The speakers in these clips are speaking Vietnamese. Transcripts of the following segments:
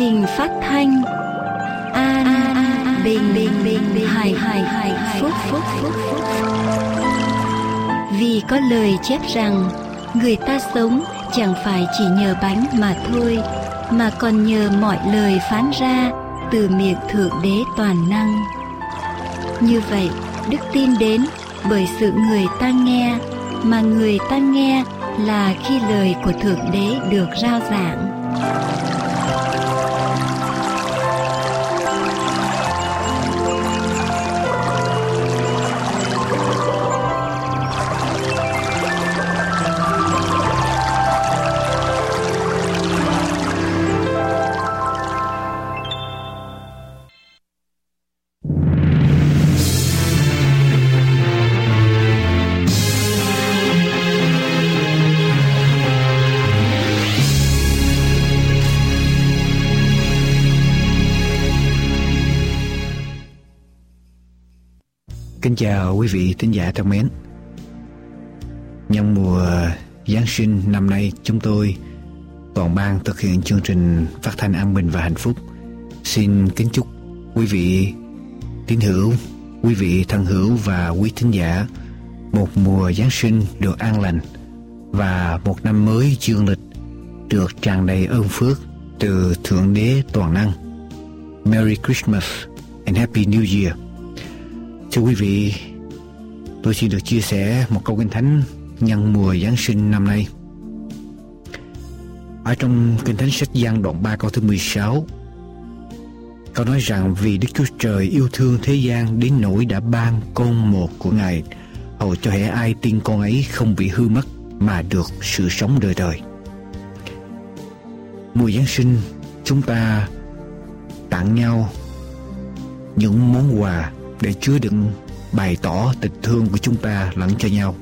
trình phát thanh. An, an bình bình bình bình hài hài hài phúc phúc phúc phúc. Vì có lời chép rằng người ta sống chẳng phải chỉ nhờ bánh mà thôi mà còn nhờ mọi lời phán ra từ miệng thượng đế toàn năng. Như vậy đức tin đến bởi sự người ta nghe mà người ta nghe là khi lời của thượng đế được rao giảng. Chào quý vị thính giả thân mến Nhân mùa Giáng sinh năm nay chúng tôi toàn ban thực hiện chương trình phát thanh an bình và hạnh phúc Xin kính chúc quý vị tín hữu, quý vị thân hữu và quý thính giả một mùa Giáng sinh được an lành và một năm mới dương lịch được tràn đầy ơn phước từ Thượng Đế Toàn Năng. Merry Christmas and Happy New Year. Thưa quý vị, tôi xin được chia sẻ một câu kinh thánh nhân mùa Giáng sinh năm nay. Ở trong kinh thánh sách Giăng đoạn 3 câu thứ 16, câu nói rằng vì Đức Chúa Trời yêu thương thế gian đến nỗi đã ban con một của Ngài hầu cho hệ ai tin con ấy không bị hư mất mà được sự sống đời đời. Mùa Giáng sinh chúng ta tặng nhau những món quà để chứa đựng bày tỏ tình thương của chúng ta lẫn cho nhau.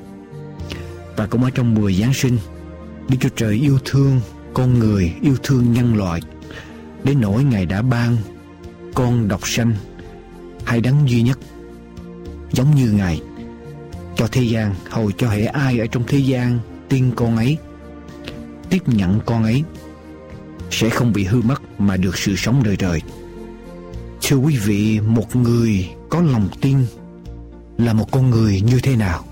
Và cũng ở trong mùa Giáng sinh, Đức Chúa Trời yêu thương con người, yêu thương nhân loại đến nỗi Ngài đã ban con độc sanh hay đấng duy nhất giống như Ngài cho thế gian hầu cho hệ ai ở trong thế gian tin con ấy tiếp nhận con ấy sẽ không bị hư mất mà được sự sống đời đời thưa quý vị một người có lòng tin là một con người như thế nào?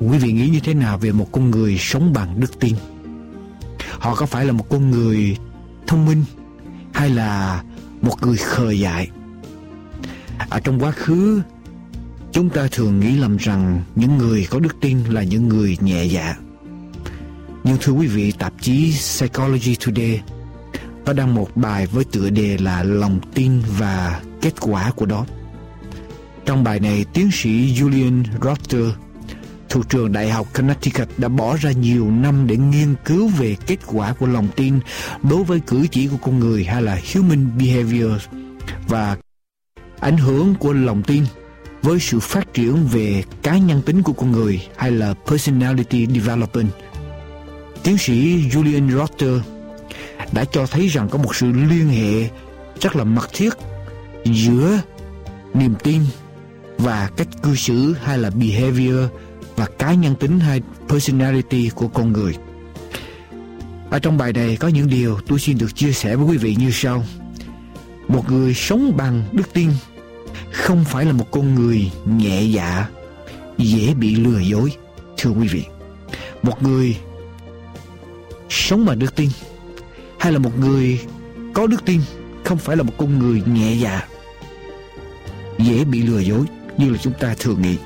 Quý vị nghĩ như thế nào về một con người sống bằng đức tin? Họ có phải là một con người thông minh hay là một người khờ dại? Ở trong quá khứ, chúng ta thường nghĩ lầm rằng những người có đức tin là những người nhẹ dạ. Nhưng thưa quý vị, tạp chí psychology today có đăng một bài với tựa đề là lòng tin và kết quả của đó trong bài này, tiến sĩ Julian Rotter thuộc trường Đại học Connecticut đã bỏ ra nhiều năm để nghiên cứu về kết quả của lòng tin đối với cử chỉ của con người hay là human behavior và ảnh hưởng của lòng tin với sự phát triển về cá nhân tính của con người hay là personality development. Tiến sĩ Julian Rotter đã cho thấy rằng có một sự liên hệ rất là mật thiết giữa niềm tin và cách cư xử hay là behavior và cá nhân tính hay personality của con người. Ở trong bài này có những điều tôi xin được chia sẻ với quý vị như sau. Một người sống bằng đức tin không phải là một con người nhẹ dạ, dễ bị lừa dối, thưa quý vị. Một người sống bằng đức tin hay là một người có đức tin không phải là một con người nhẹ dạ, dễ bị lừa dối như là chúng ta thường nghĩ.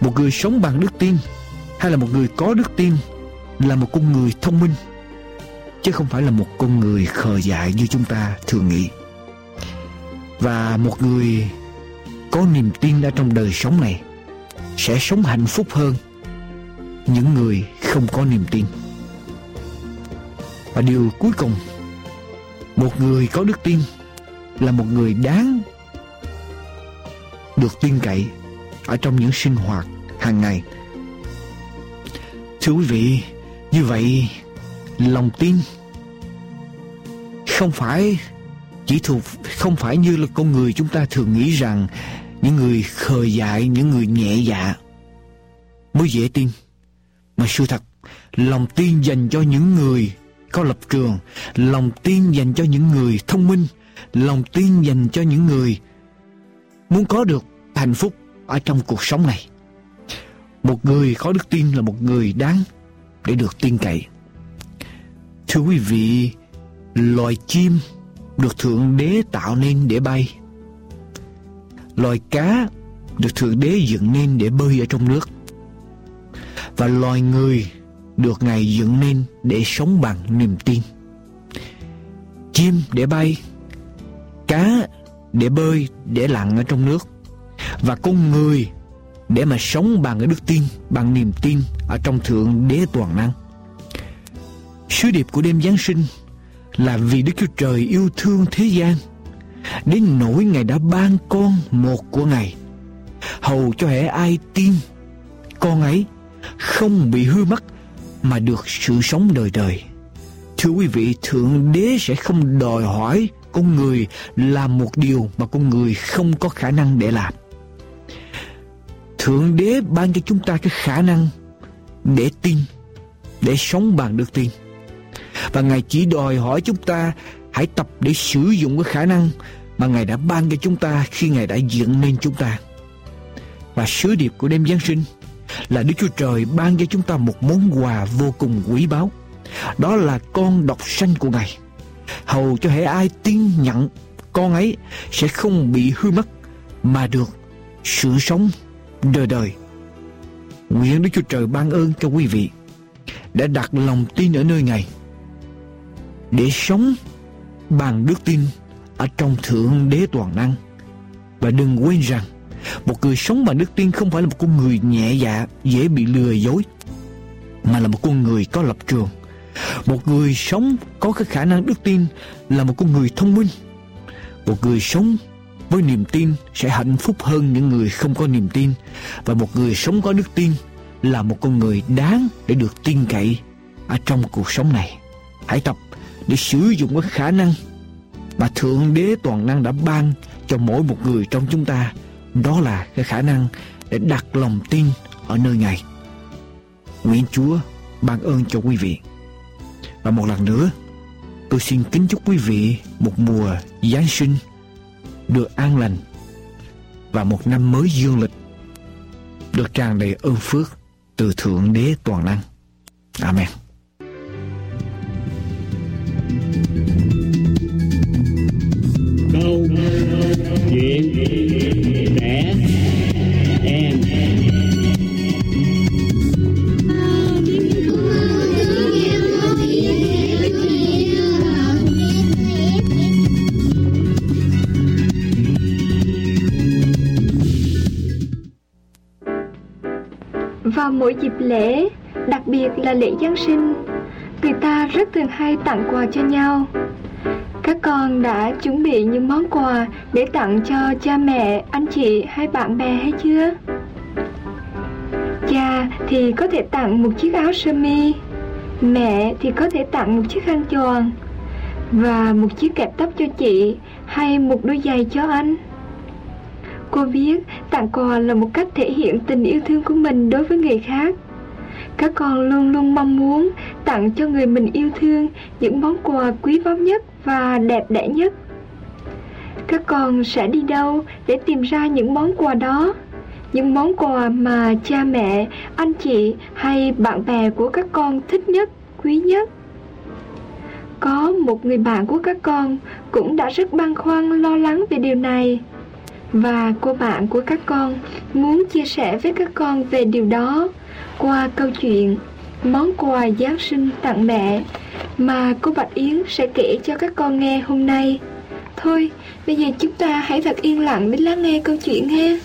Một người sống bằng đức tin hay là một người có đức tin là một con người thông minh, chứ không phải là một con người khờ dại như chúng ta thường nghĩ. Và một người có niềm tin ở trong đời sống này sẽ sống hạnh phúc hơn những người không có niềm tin. Và điều cuối cùng, một người có đức tin là một người đáng được tin cậy ở trong những sinh hoạt hàng ngày. Thưa quý vị, như vậy lòng tin không phải chỉ thuộc không phải như là con người chúng ta thường nghĩ rằng những người khờ dại, những người nhẹ dạ mới dễ tin. Mà sự thật, lòng tin dành cho những người có lập trường, lòng tin dành cho những người thông minh, lòng tin dành cho những người muốn có được hạnh phúc ở trong cuộc sống này. Một người có đức tin là một người đáng để được tin cậy. Thưa quý vị, loài chim được Thượng Đế tạo nên để bay. Loài cá được Thượng Đế dựng nên để bơi ở trong nước. Và loài người được Ngài dựng nên để sống bằng niềm tin. Chim để bay, cá để bơi, để lặn ở trong nước. Và con người để mà sống bằng cái đức tin, bằng niềm tin ở trong Thượng Đế Toàn Năng. Sứ điệp của đêm Giáng sinh là vì Đức Chúa Trời yêu thương thế gian đến nỗi Ngài đã ban con một của Ngài hầu cho hễ ai tin con ấy không bị hư mất mà được sự sống đời đời. Thưa quý vị, Thượng Đế sẽ không đòi hỏi con người làm một điều mà con người không có khả năng để làm. Thượng Đế ban cho chúng ta cái khả năng để tin, để sống bằng đức tin. Và Ngài chỉ đòi hỏi chúng ta hãy tập để sử dụng cái khả năng mà Ngài đã ban cho chúng ta khi Ngài đã dựng nên chúng ta. Và sứ điệp của đêm Giáng sinh là Đức Chúa Trời ban cho chúng ta một món quà vô cùng quý báu. Đó là con độc sanh của Ngài. Hầu cho hệ ai tin nhận con ấy sẽ không bị hư mất mà được sự sống đời đời. Nguyện Đức Chúa Trời ban ơn cho quý vị đã đặt lòng tin ở nơi Ngài để sống bằng đức tin ở trong Thượng Đế Toàn Năng. Và đừng quên rằng một người sống bằng đức tin không phải là một con người nhẹ dạ, dễ bị lừa dối, mà là một con người có lập trường. Một người sống có cái khả năng đức tin là một con người thông minh. Một người sống với niềm tin sẽ hạnh phúc hơn những người không có niềm tin. Và một người sống có đức tin là một con người đáng để được tin cậy ở trong cuộc sống này. Hãy tập để sử dụng cái khả năng mà Thượng Đế Toàn Năng đã ban cho mỗi một người trong chúng ta đó là cái khả năng để đặt lòng tin ở nơi Ngài. Nguyện Chúa ban ơn cho quý vị. Và một lần nữa, tôi xin kính chúc quý vị một mùa Giáng sinh được an lành và một năm mới dương lịch được tràn đầy ơn phước từ Thượng Đế Toàn Năng. Amen. Là lễ Giáng sinh, người ta rất thường hay tặng quà cho nhau. Các con đã chuẩn bị những món quà để tặng cho cha mẹ, anh chị hay bạn bè hay chưa? Cha thì có thể tặng một chiếc áo sơ mi, mẹ thì có thể tặng một chiếc khăn tròn và một chiếc kẹp tóc cho chị hay một đôi giày cho anh. Cô biết tặng quà là một cách thể hiện tình yêu thương của mình đối với người khác. Các con luôn luôn mong muốn tặng cho người mình yêu thương những món quà quý báu nhất và đẹp đẽ nhất. Các con sẽ đi đâu để tìm ra những món quà đó? Những món quà mà cha mẹ, anh chị hay bạn bè của các con thích nhất, quý nhất. Có một người bạn của các con cũng đã rất băn khoăn lo lắng về điều này và cô bạn của các con muốn chia sẻ với các con về điều đó qua câu chuyện món quà Giáng sinh tặng mẹ mà cô Bạch Yến sẽ kể cho các con nghe hôm nay. Thôi, bây giờ chúng ta hãy thật yên lặng để lắng nghe câu chuyện nghe.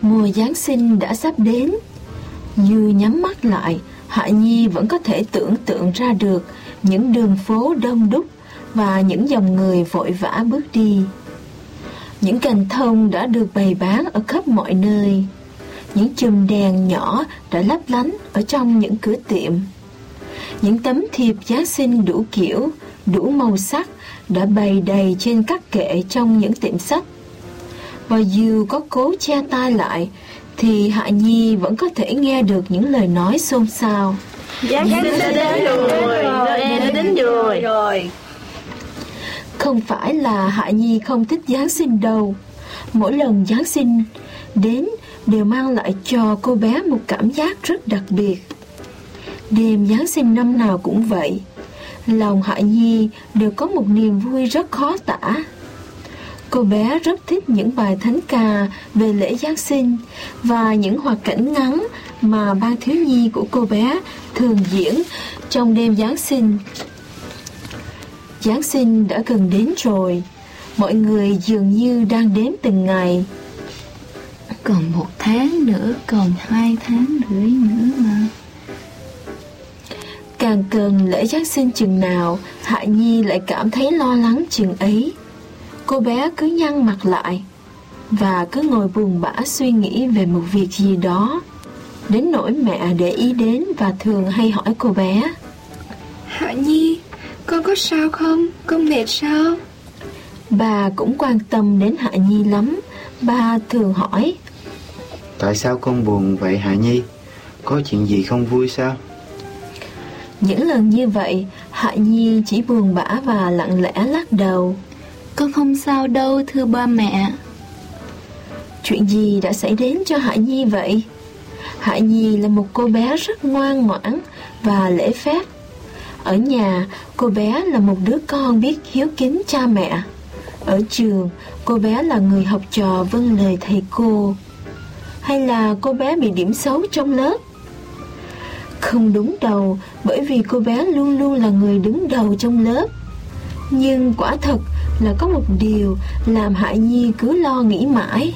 Mùa Giáng sinh đã sắp đến. Như nhắm mắt lại, Hạ Nhi vẫn có thể tưởng tượng ra được những đường phố đông đúc và những dòng người vội vã bước đi. Những cành thông đã được bày bán ở khắp mọi nơi. Những chùm đèn nhỏ đã lấp lánh ở trong những cửa tiệm. Những tấm thiệp Giáng sinh đủ kiểu, đủ màu sắc đã bày đầy trên các kệ trong những tiệm sách. Và dù có cố che tai lại, thì Hạ Nhi vẫn có thể nghe được những lời nói xôn xao, Giáng sinh đã đến rồi Noel đã đến rồi không phải là Hạ Nhi không thích Giáng sinh đâu. Mỗi lần Giáng sinh đến đều mang lại cho cô bé một cảm giác rất đặc biệt. Đêm Giáng sinh năm nào cũng vậy, Lòng Hạ Nhi đều có một niềm vui rất khó tả. Cô bé rất thích những bài thánh ca về lễ Giáng sinh và những hoạt cảnh ngắn mà ban thiếu nhi của cô bé thường diễn trong đêm Giáng sinh. Giáng sinh đã gần đến rồi, mọi người dường như đang đếm từng ngày. Còn một tháng nữa, còn hai tháng rưỡi nữa mà. Càng cần lễ Giáng sinh chừng nào, Hạ Nhi lại cảm thấy lo lắng chừng ấy. Cô bé cứ nhăn mặt lại và cứ ngồi buồn bã suy nghĩ về một việc gì đó. Đến nỗi mẹ để ý đến và thường hay hỏi cô bé. Hạ Nhi, con có sao không? Con mệt sao? Bà cũng quan tâm đến Hạ Nhi lắm. Bà thường hỏi. Tại sao con buồn vậy Hạ Nhi? Có chuyện gì không vui sao? Những lần như vậy, Hạ Nhi chỉ buồn bã và lặng lẽ lắc đầu. Con không sao đâu thưa ba mẹ Chuyện gì đã xảy đến cho Hạ Nhi vậy? Hạ Nhi là một cô bé rất ngoan ngoãn và lễ phép ở nhà, cô bé là một đứa con biết hiếu kính cha mẹ Ở trường, cô bé là người học trò vâng lời thầy cô Hay là cô bé bị điểm xấu trong lớp? Không đúng đầu bởi vì cô bé luôn luôn là người đứng đầu trong lớp Nhưng quả thật là có một điều làm Hạ Nhi cứ lo nghĩ mãi.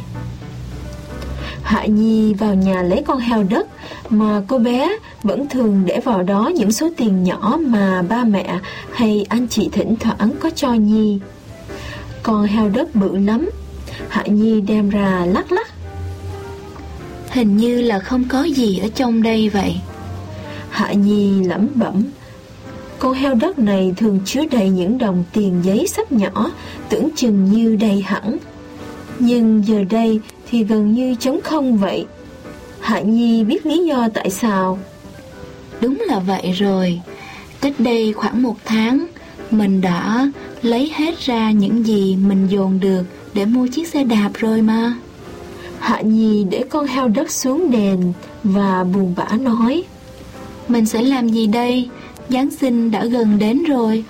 Hạ Nhi vào nhà lấy con heo đất mà cô bé vẫn thường để vào đó những số tiền nhỏ mà ba mẹ hay anh chị thỉnh thoảng có cho Nhi. Con heo đất bự lắm, Hạ Nhi đem ra lắc lắc. Hình như là không có gì ở trong đây vậy. Hạ Nhi lẩm bẩm con heo đất này thường chứa đầy những đồng tiền giấy sắp nhỏ, tưởng chừng như đầy hẳn. Nhưng giờ đây thì gần như trống không vậy. Hạ Nhi biết lý do tại sao. Đúng là vậy rồi. Cách đây khoảng một tháng, mình đã lấy hết ra những gì mình dồn được để mua chiếc xe đạp rồi mà. Hạ Nhi để con heo đất xuống đèn và buồn bã nói. Mình sẽ làm gì đây? Giáng sinh đã gần đến rồi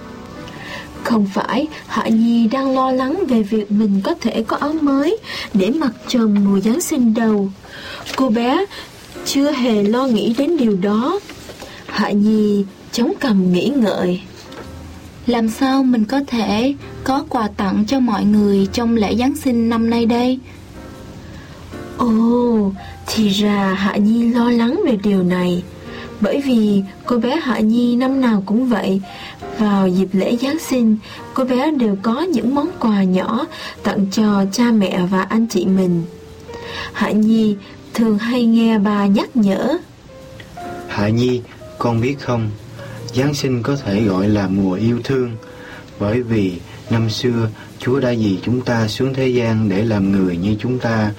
Không phải Hạ Nhi đang lo lắng về việc mình có thể có áo mới Để mặc trong mùa Giáng sinh đâu Cô bé chưa hề lo nghĩ đến điều đó. Hạ Nhi chống cằm nghĩ ngợi. Làm sao mình có thể có quà tặng cho mọi người trong lễ Giáng sinh năm nay đây? Ồ, thì ra Hạ Nhi lo lắng về điều này. Bởi vì cô bé Hạ Nhi năm nào cũng vậy vào dịp lễ Giáng sinh Cô bé đều có những món quà nhỏ Tặng cho cha mẹ và anh chị mình. Hạ Nhi thường hay nghe bà nhắc nhở. Hạ Nhi, con biết không? Giáng sinh có thể gọi là mùa yêu thương Bởi vì năm xưa Chúa đã vì chúng ta xuống thế gian để làm người như chúng ta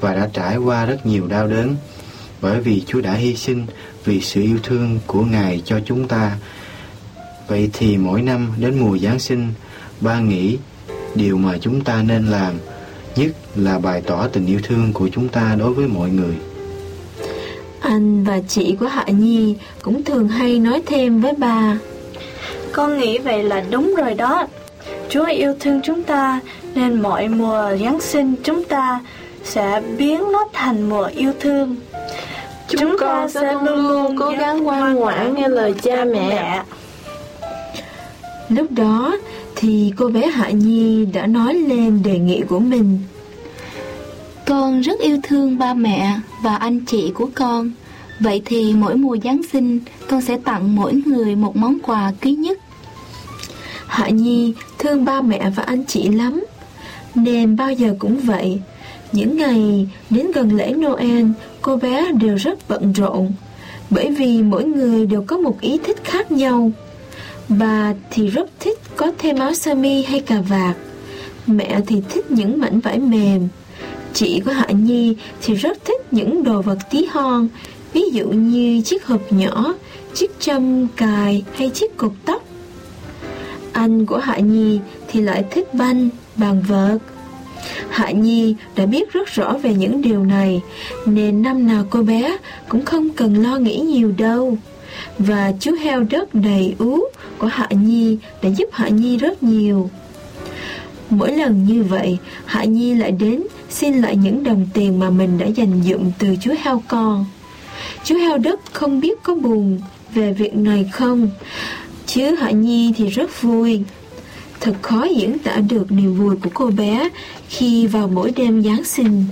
Và đã trải qua rất nhiều đau đớn. Bởi vì Chúa đã hy sinh vì sự yêu thương của Ngài cho chúng ta. Vậy thì mỗi năm đến mùa Giáng sinh, ba nghĩ điều mà chúng ta nên làm nhất là bày tỏ tình yêu thương của chúng ta đối với mọi người. Anh và chị của Hạ Nhi cũng thường hay nói thêm với bà. Con nghĩ vậy là đúng rồi đó. Chúa yêu thương chúng ta nên mọi mùa Giáng sinh chúng ta sẽ biến nó thành mùa yêu thương. Chúng, Chúng con sẽ luôn luôn cố gắng ngoan ngoãn nghe lời cha mẹ. Lúc đó thì cô bé Hạ Nhi đã nói lên đề nghị của mình. Con rất yêu thương ba mẹ và anh chị của con. Vậy thì mỗi mùa Giáng sinh con sẽ tặng mỗi người một món quà quý nhất. Hạ Nhi thương ba mẹ và anh chị lắm. Nên bao giờ cũng vậy. Những ngày đến gần lễ Noel, cô bé đều rất bận rộn, bởi vì mỗi người đều có một ý thích khác nhau. Bà thì rất thích có thêm áo sơ mi hay cà vạt, mẹ thì thích những mảnh vải mềm. Chị của Hạ Nhi thì rất thích những đồ vật tí hon, ví dụ như chiếc hộp nhỏ, chiếc châm cài hay chiếc cột tóc. Anh của Hạ Nhi thì lại thích banh, bàn vợt. Hạ Nhi đã biết rất rõ về những điều này, nên năm nào cô bé cũng không cần lo nghĩ nhiều đâu. Và chú heo đất đầy ú của Hạ Nhi đã giúp Hạ Nhi rất nhiều. Mỗi lần như vậy, Hạ Nhi lại đến xin lại những đồng tiền mà mình đã dành dụm từ chú heo con. Chú heo đất không biết có buồn về việc này không, chứ Hạ Nhi thì rất vui. Thật khó diễn tả được niềm vui của cô bé khi vào mỗi đêm Giáng sinh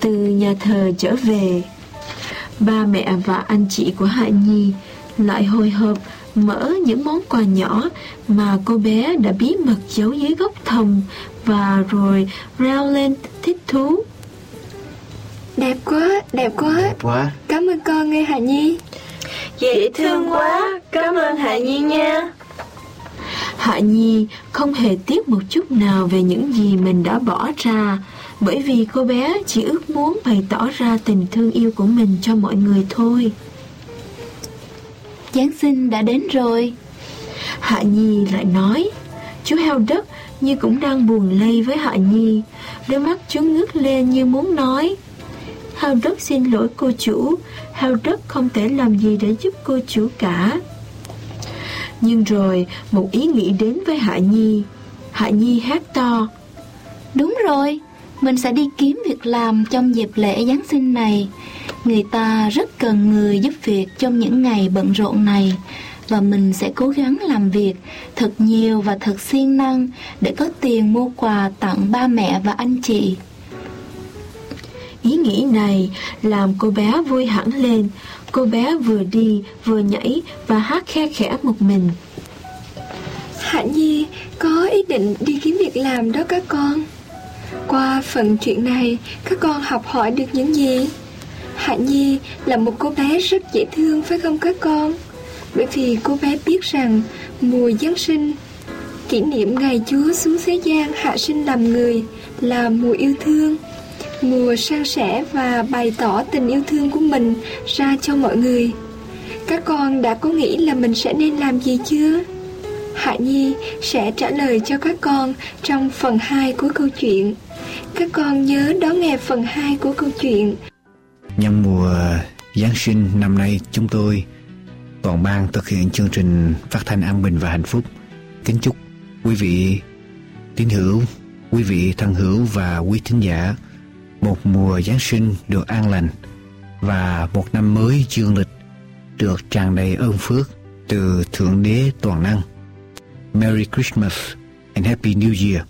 từ nhà thờ trở về. Ba mẹ và anh chị của Hạ Nhi lại hồi hộp mở những món quà nhỏ mà cô bé đã bí mật giấu dưới góc thầm và rồi reo lên thích thú. Đẹp quá, đẹp quá. Đẹp quá. Cảm ơn con nghe Hạ Nhi. Dễ thương quá, cảm ơn Hạ Nhi nha. Hạ Nhi không hề tiếc một chút nào về những gì mình đã bỏ ra, bởi vì cô bé chỉ ước muốn bày tỏ ra tình thương yêu của mình cho mọi người thôi. Giáng sinh đã đến rồi. Hạ Nhi lại nói, chú heo đất như cũng đang buồn lây với Hạ Nhi, đôi mắt chú ngước lên như muốn nói. Heo đất xin lỗi cô chủ, heo đất không thể làm gì để giúp cô chủ cả. Nhưng rồi một ý nghĩ đến với Hạ Nhi. Hạ Nhi hát to. Đúng rồi, mình sẽ đi kiếm việc làm trong dịp lễ Giáng sinh này. Người ta rất cần người giúp việc trong những ngày bận rộn này và mình sẽ cố gắng làm việc thật nhiều và thật siêng năng để có tiền mua quà tặng ba mẹ và anh chị. Ý nghĩ này làm cô bé vui hẳn lên. Cô bé vừa đi vừa nhảy và hát khe khẽ một mình. Hạ Nhi có ý định đi kiếm việc làm đó các con. Qua phần chuyện này, các con học hỏi được những gì? Hạ Nhi là một cô bé rất dễ thương phải không các con? Bởi vì cô bé biết rằng mùa Giáng sinh, kỷ niệm ngày Chúa xuống thế gian hạ sinh làm người là mùa yêu thương. Mùa san sẻ và bày tỏ tình yêu thương của mình ra cho mọi người. Các con đã có nghĩ là mình sẽ nên làm gì chưa? Hạ Nhi sẽ trả lời cho các con trong phần 2 của câu chuyện. Các con nhớ đón nghe phần 2 của câu chuyện. Nhân mùa Giáng sinh năm nay chúng tôi toàn ban thực hiện chương trình phát thanh an bình và hạnh phúc. Kính chúc quý vị tín hữu, quý vị thân hữu và quý thính giả một mùa Giáng sinh được an lành và một năm mới dương lịch được tràn đầy ơn phước từ Thượng Đế Toàn Năng. Merry Christmas and Happy New Year.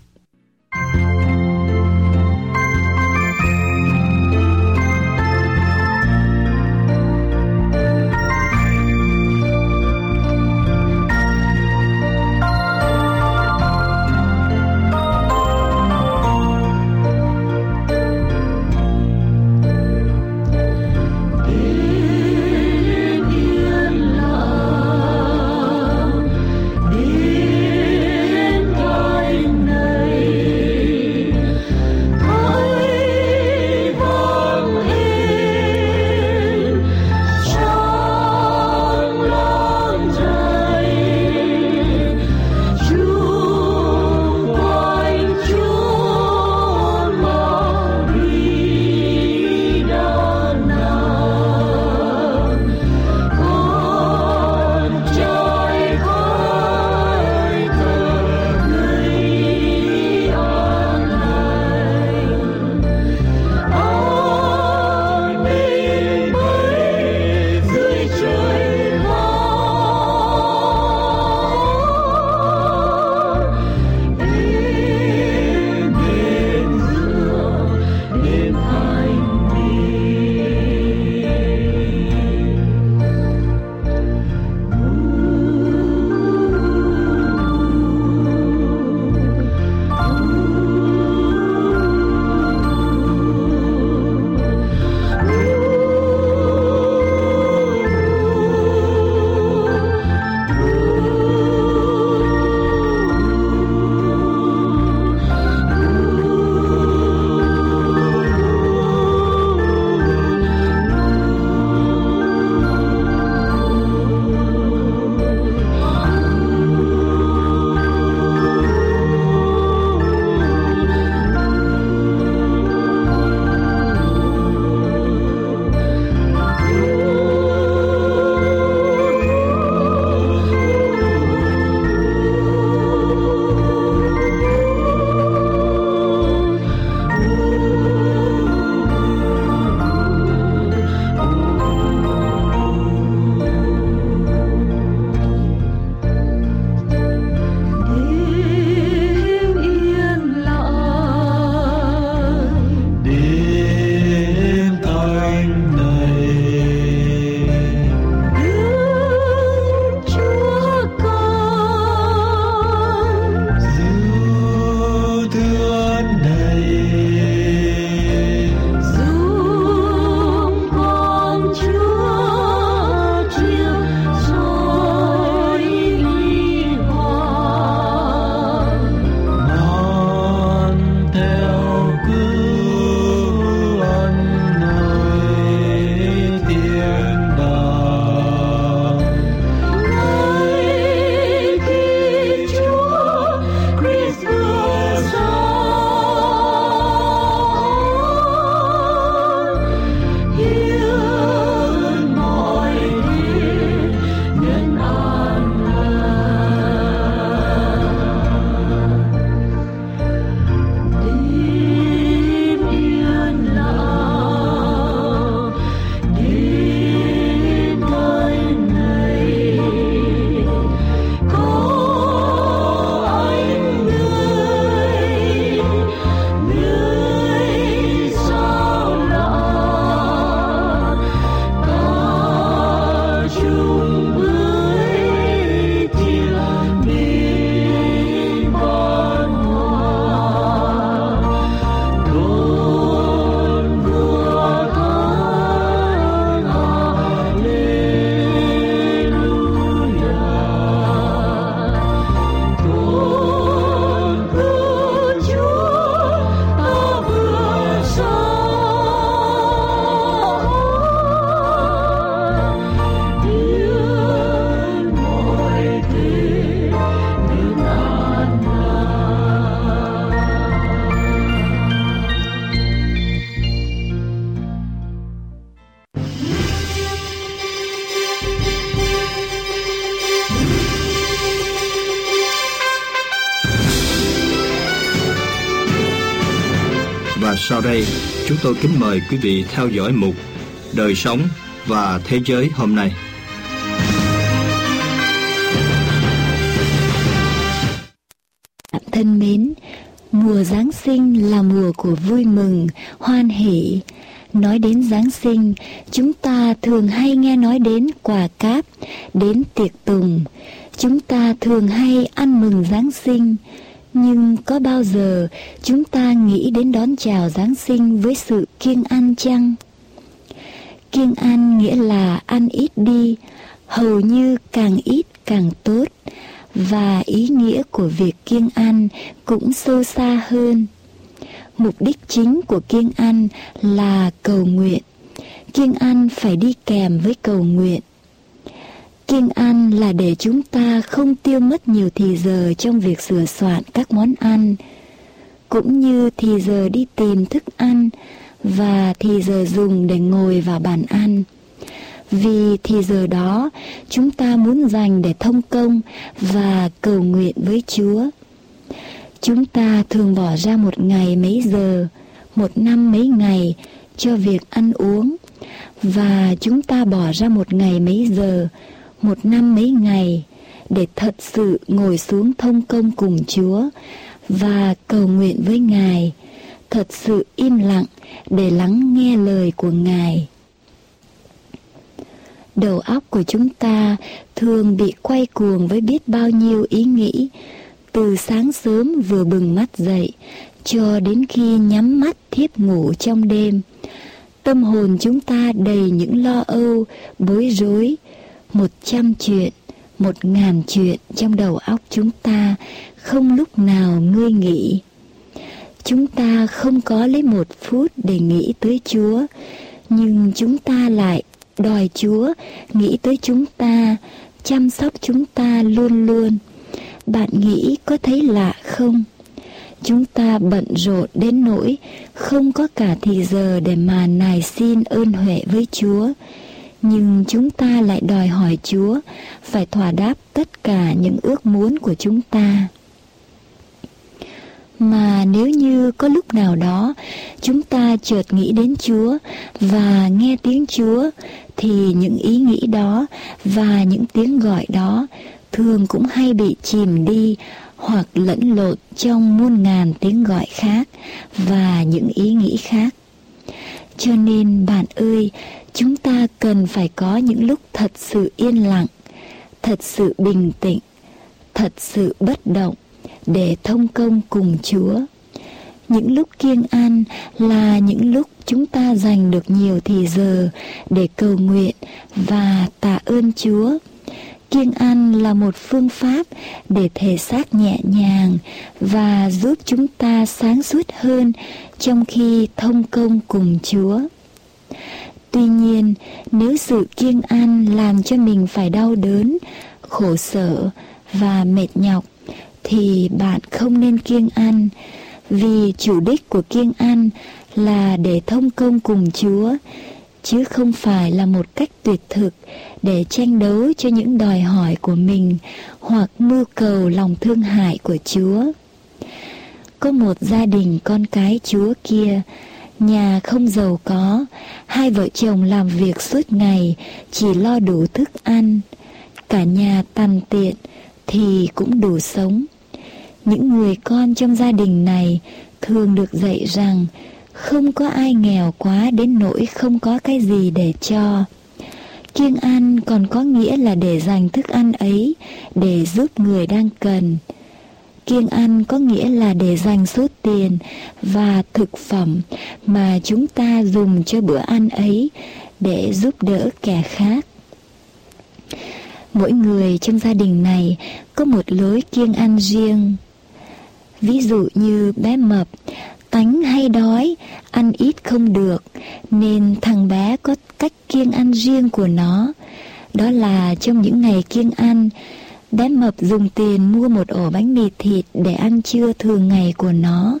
Sau đây, chúng tôi kính mời quý vị theo dõi mục Đời sống và Thế giới hôm nay. Thân mến, mùa Giáng sinh là mùa của vui mừng, hoan hỷ. Nói đến Giáng sinh, chúng ta thường hay nghe nói đến quà cáp, đến tiệc tùng. Chúng ta thường hay ăn mừng Giáng sinh, nhưng có bao giờ chúng ta nghĩ đến đón chào Giáng sinh với sự kiêng ăn chăng? Kiêng ăn nghĩa là ăn ít đi, hầu như càng ít càng tốt, và ý nghĩa của việc kiêng ăn cũng sâu xa hơn. Mục đích chính của kiêng ăn là cầu nguyện. Kiêng ăn phải đi kèm với cầu nguyện. Kiêng ăn là để chúng ta không tiêu mất nhiều thì giờ trong việc sửa soạn các món ăn, cũng như thì giờ đi tìm thức ăn và thì giờ dùng để ngồi vào bàn ăn. Vì thì giờ đó chúng ta muốn dành để thông công và cầu nguyện với Chúa. Chúng ta thường bỏ ra một ngày mấy giờ, một năm mấy ngày cho việc ăn uống và chúng ta bỏ ra một ngày mấy giờ, một năm mấy ngày để thật sự ngồi xuống thông công cùng Chúa và cầu nguyện với Ngài, thật sự im lặng để lắng nghe lời của Ngài. Đầu óc của chúng ta thường bị quay cuồng với biết bao nhiêu ý nghĩ, từ sáng sớm vừa bừng mắt dậy cho đến khi nhắm mắt thiếp ngủ trong đêm. Tâm hồn chúng ta đầy những lo âu, bối rối, một trăm chuyện, một ngàn chuyện trong đầu óc chúng ta không lúc nào ngơi nghĩ. Chúng ta không có lấy một phút để nghĩ tới Chúa, nhưng chúng ta lại đòi Chúa nghĩ tới chúng ta, chăm sóc chúng ta luôn luôn. Bạn nghĩ có thấy lạ không? Chúng ta bận rộn đến nỗi không có cả thì giờ để mà nài xin ơn huệ với Chúa. Nhưng chúng ta lại đòi hỏi Chúa phải thỏa đáp tất cả những ước muốn của chúng ta mà nếu như có lúc nào đó chúng ta chợt nghĩ đến Chúa và nghe tiếng Chúa thì những ý nghĩ đó và những tiếng gọi đó thường cũng hay bị chìm đi hoặc lẫn lộn trong muôn ngàn tiếng gọi khác và những ý nghĩ khác. Cho nên bạn ơi, chúng ta cần phải có những lúc thật sự yên lặng, thật sự bình tĩnh, thật sự bất động để thông công cùng Chúa. Những lúc kiêng ăn là những lúc chúng ta dành được nhiều thì giờ để cầu nguyện và tạ ơn Chúa. Kiêng ăn là một phương pháp để thể xác nhẹ nhàng và giúp chúng ta sáng suốt hơn trong khi thông công cùng Chúa. Tuy nhiên, nếu sự kiêng ăn làm cho mình phải đau đớn, khổ sở và mệt nhọc thì bạn không nên kiêng ăn vì chủ đích của kiêng ăn là để thông công cùng Chúa chứ không phải là một cách tuyệt thực để tranh đấu cho những đòi hỏi của mình hoặc mưu cầu lòng thương hại của Chúa. Có một gia đình con cái Chúa kia, nhà không giàu có, hai vợ chồng làm việc suốt ngày chỉ lo đủ thức ăn, cả nhà tằn tiện thì cũng đủ sống. Những người con trong gia đình này thường được dạy rằng không có ai nghèo quá đến nỗi không có cái gì để cho. Kiêng ăn còn có nghĩa là để dành thức ăn ấy để giúp người đang cần. Kiêng ăn có nghĩa là để dành số tiền và thực phẩm mà chúng ta dùng cho bữa ăn ấy để giúp đỡ kẻ khác. Mỗi người trong gia đình này có một lối kiêng ăn riêng. Ví dụ như bé mập, tánh hay đói, ăn ít không được, nên thằng bé có cách kiêng ăn riêng của nó. Đó là trong những ngày kiêng ăn, bé mập dùng tiền mua một ổ bánh mì thịt để ăn trưa thường ngày của nó,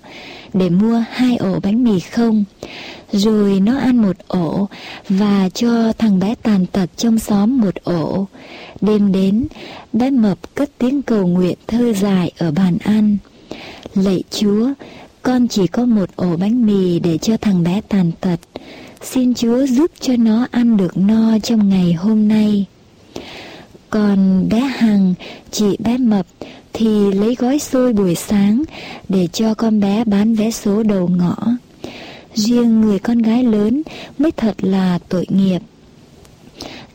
để mua hai ổ bánh mì không. Rồi nó ăn một ổ và cho thằng bé tàn tật trong xóm một ổ. Đêm đến, bé mập cất tiếng cầu nguyện thơ dài ở bàn ăn. Lạy Chúa, con chỉ có một ổ bánh mì để cho thằng bé tàn tật. Xin Chúa giúp cho nó ăn được no trong ngày hôm nay. Còn bé Hằng, chị bé Mập thì lấy gói xôi buổi sáng để cho con bé bán vé số đầu ngõ. Riêng người con gái lớn mới thật là tội nghiệp.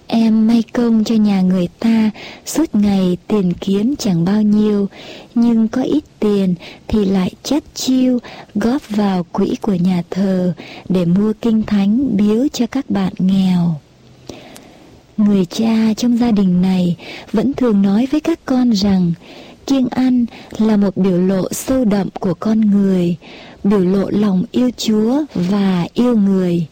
Em may công cho nhà người ta Suốt ngày tiền kiếm chẳng bao nhiêu Nhưng có ít tiền Thì lại chất chiêu Góp vào quỹ của nhà thờ Để mua kinh thánh biếu cho các bạn nghèo Người cha trong gia đình này Vẫn thường nói với các con rằng Kiêng ăn là một biểu lộ sâu đậm của con người Biểu lộ lòng yêu Chúa và yêu người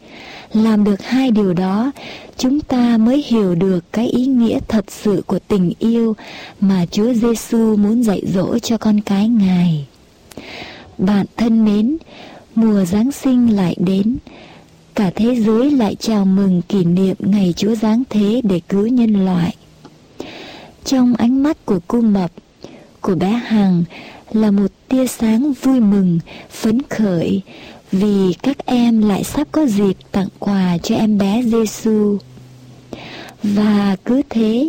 làm được hai điều đó chúng ta mới hiểu được cái ý nghĩa thật sự của tình yêu mà Chúa Giêsu muốn dạy dỗ cho con cái Ngài. Bạn thân mến, mùa Giáng sinh lại đến, cả thế giới lại chào mừng kỷ niệm ngày Chúa Giáng thế để cứu nhân loại. Trong ánh mắt của cô mập, của bé Hằng là một tia sáng vui mừng, phấn khởi vì các em lại sắp có dịp tặng quà cho em bé Giêsu. Và cứ thế,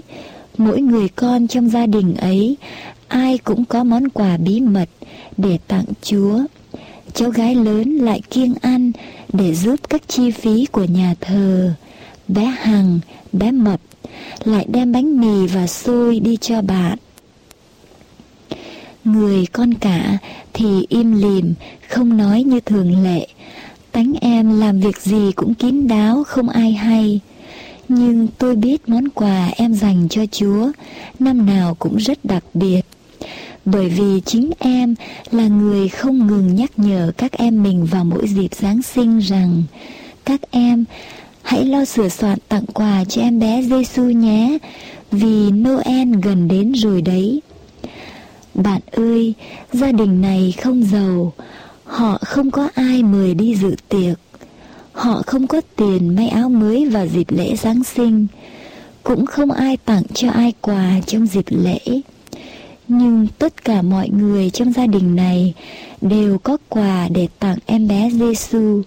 mỗi người con trong gia đình ấy, ai cũng có món quà bí mật để tặng Chúa. Cháu gái lớn lại kiêng ăn để giúp các chi phí của nhà thờ. Bé Hằng, bé Mập lại đem bánh mì và xôi đi cho bạn. Người con cả thì im lìm, không nói như thường lệ. Tánh em làm việc gì cũng kín đáo, không ai hay. Nhưng tôi biết món quà em dành cho Chúa năm nào cũng rất đặc biệt. Bởi vì chính em là người không ngừng nhắc nhở các em mình vào mỗi dịp Giáng sinh rằng các em hãy lo sửa soạn tặng quà cho em bé Giêsu nhé, vì Noel gần đến rồi đấy. Bạn ơi, gia đình này không giàu, họ không có ai mời đi dự tiệc. Họ không có tiền may áo mới vào dịp lễ Giáng sinh, cũng không ai tặng cho ai quà trong dịp lễ. Nhưng tất cả mọi người trong gia đình này đều có quà để tặng em bé Giêsu.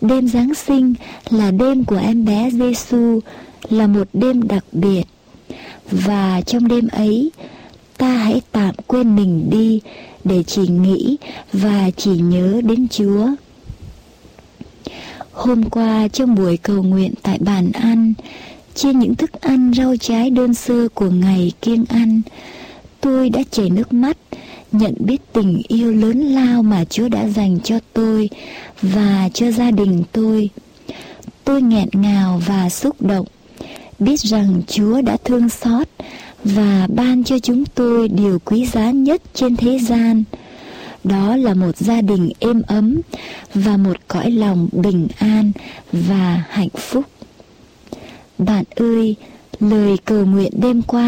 Đêm Giáng sinh là đêm của em bé Giêsu, là một đêm đặc biệt. Và trong đêm ấy, ta hãy tạm quên mình đi để chỉ nghĩ và chỉ nhớ đến Chúa. Hôm qua trong buổi cầu nguyện tại bàn ăn, trên những thức ăn rau trái đơn sơ của ngày kiêng ăn, tôi đã chảy nước mắt nhận biết tình yêu lớn lao mà Chúa đã dành cho tôi và cho gia đình tôi. Tôi nghẹn ngào và xúc động, biết rằng Chúa đã thương xót và ban cho chúng tôi điều quý giá nhất trên thế gian đó là một gia đình êm ấm và một cõi lòng bình an và hạnh phúc bạn ơi lời cầu nguyện đêm qua